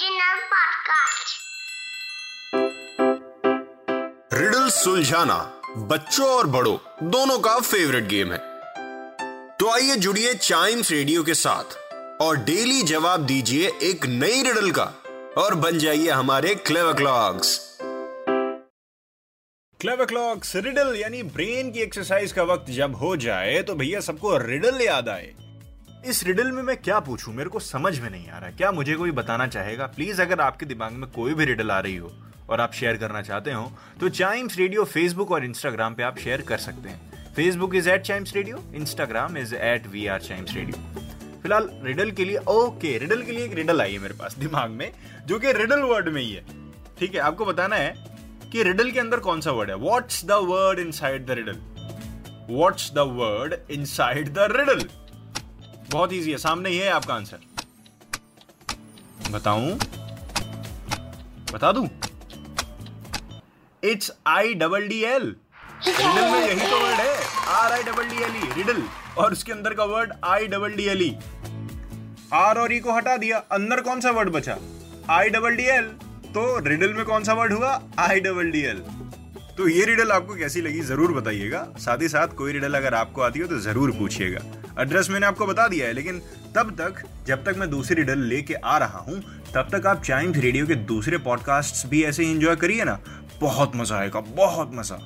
Podcast. Riddle सुलझाना बच्चों और बड़ों, दोनों का फेवरेट गेम है। तो आइए जुड़िए चाइम्स रेडियो के साथ और डेली जवाब दीजिए एक नई रिडल का और बन जाइए हमारे clever clocks clever clocks riddle यानी ब्रेन की एक्सरसाइज का वक्त जब हो जाए तो भैया सबको रिडल याद आए। इस रिडल में मैं क्या पूछूँ? मेरे को समझ में नहीं आ रहा क्या मुझे कोई बताना चाहेगा? प्लीज़ अगर आपके दिमाग में कोई भी रिडल आ रही हो और आप शेयर करना चाहते हो तो चाइम्स रेडियो फेसबुक और इंस्टाग्राम पे आप शेयर कर सकते हैं। Facebook is at Chimes Radio Instagram is at we are Chimes Radio फ़िलहाल रिडल के लिए ओके रिडल के लिए एक रिडल आई है मेरे पास दिमाग में, जो कि रिडल वर्ड में ही है। ठीक है, आपको बताना है कि रिडल के अंदर कौन सा वर्ड है? What's the word inside the riddle what's the word inside the riddle बहुत इजी है, सामने ही है आपका आंसर बताऊँ? बता दूँ? It's I double D L riddle में यही तो वर्ड है. R I double D L E riddle और उसके अंदर का word I double D L E R और ई को हटा दिया, अंदर कौन सा वर्ड बचा? आई डबल डी एल तो रिडल में कौन सा वर्ड हुआ? आई डबल डी एल तो ये रिडल आपको कैसी लगी, ज़रूर बताइएगा। साथ ही साथ कोई रिडल अगर आपको आती हो तो ज़रूर पूछिएगा। एड्रेस मैंने आपको बता दिया है, लेकिन तब तक, जब तक मैं दूसरी रिडल लेके आ रहा हूँ, तब तक आप चाइम्स रेडियो के दूसरे पॉडकास्ट भी ऐसे ही इंजॉय करिए ना। बहुत मज़ा आएगा, बहुत मज़ा।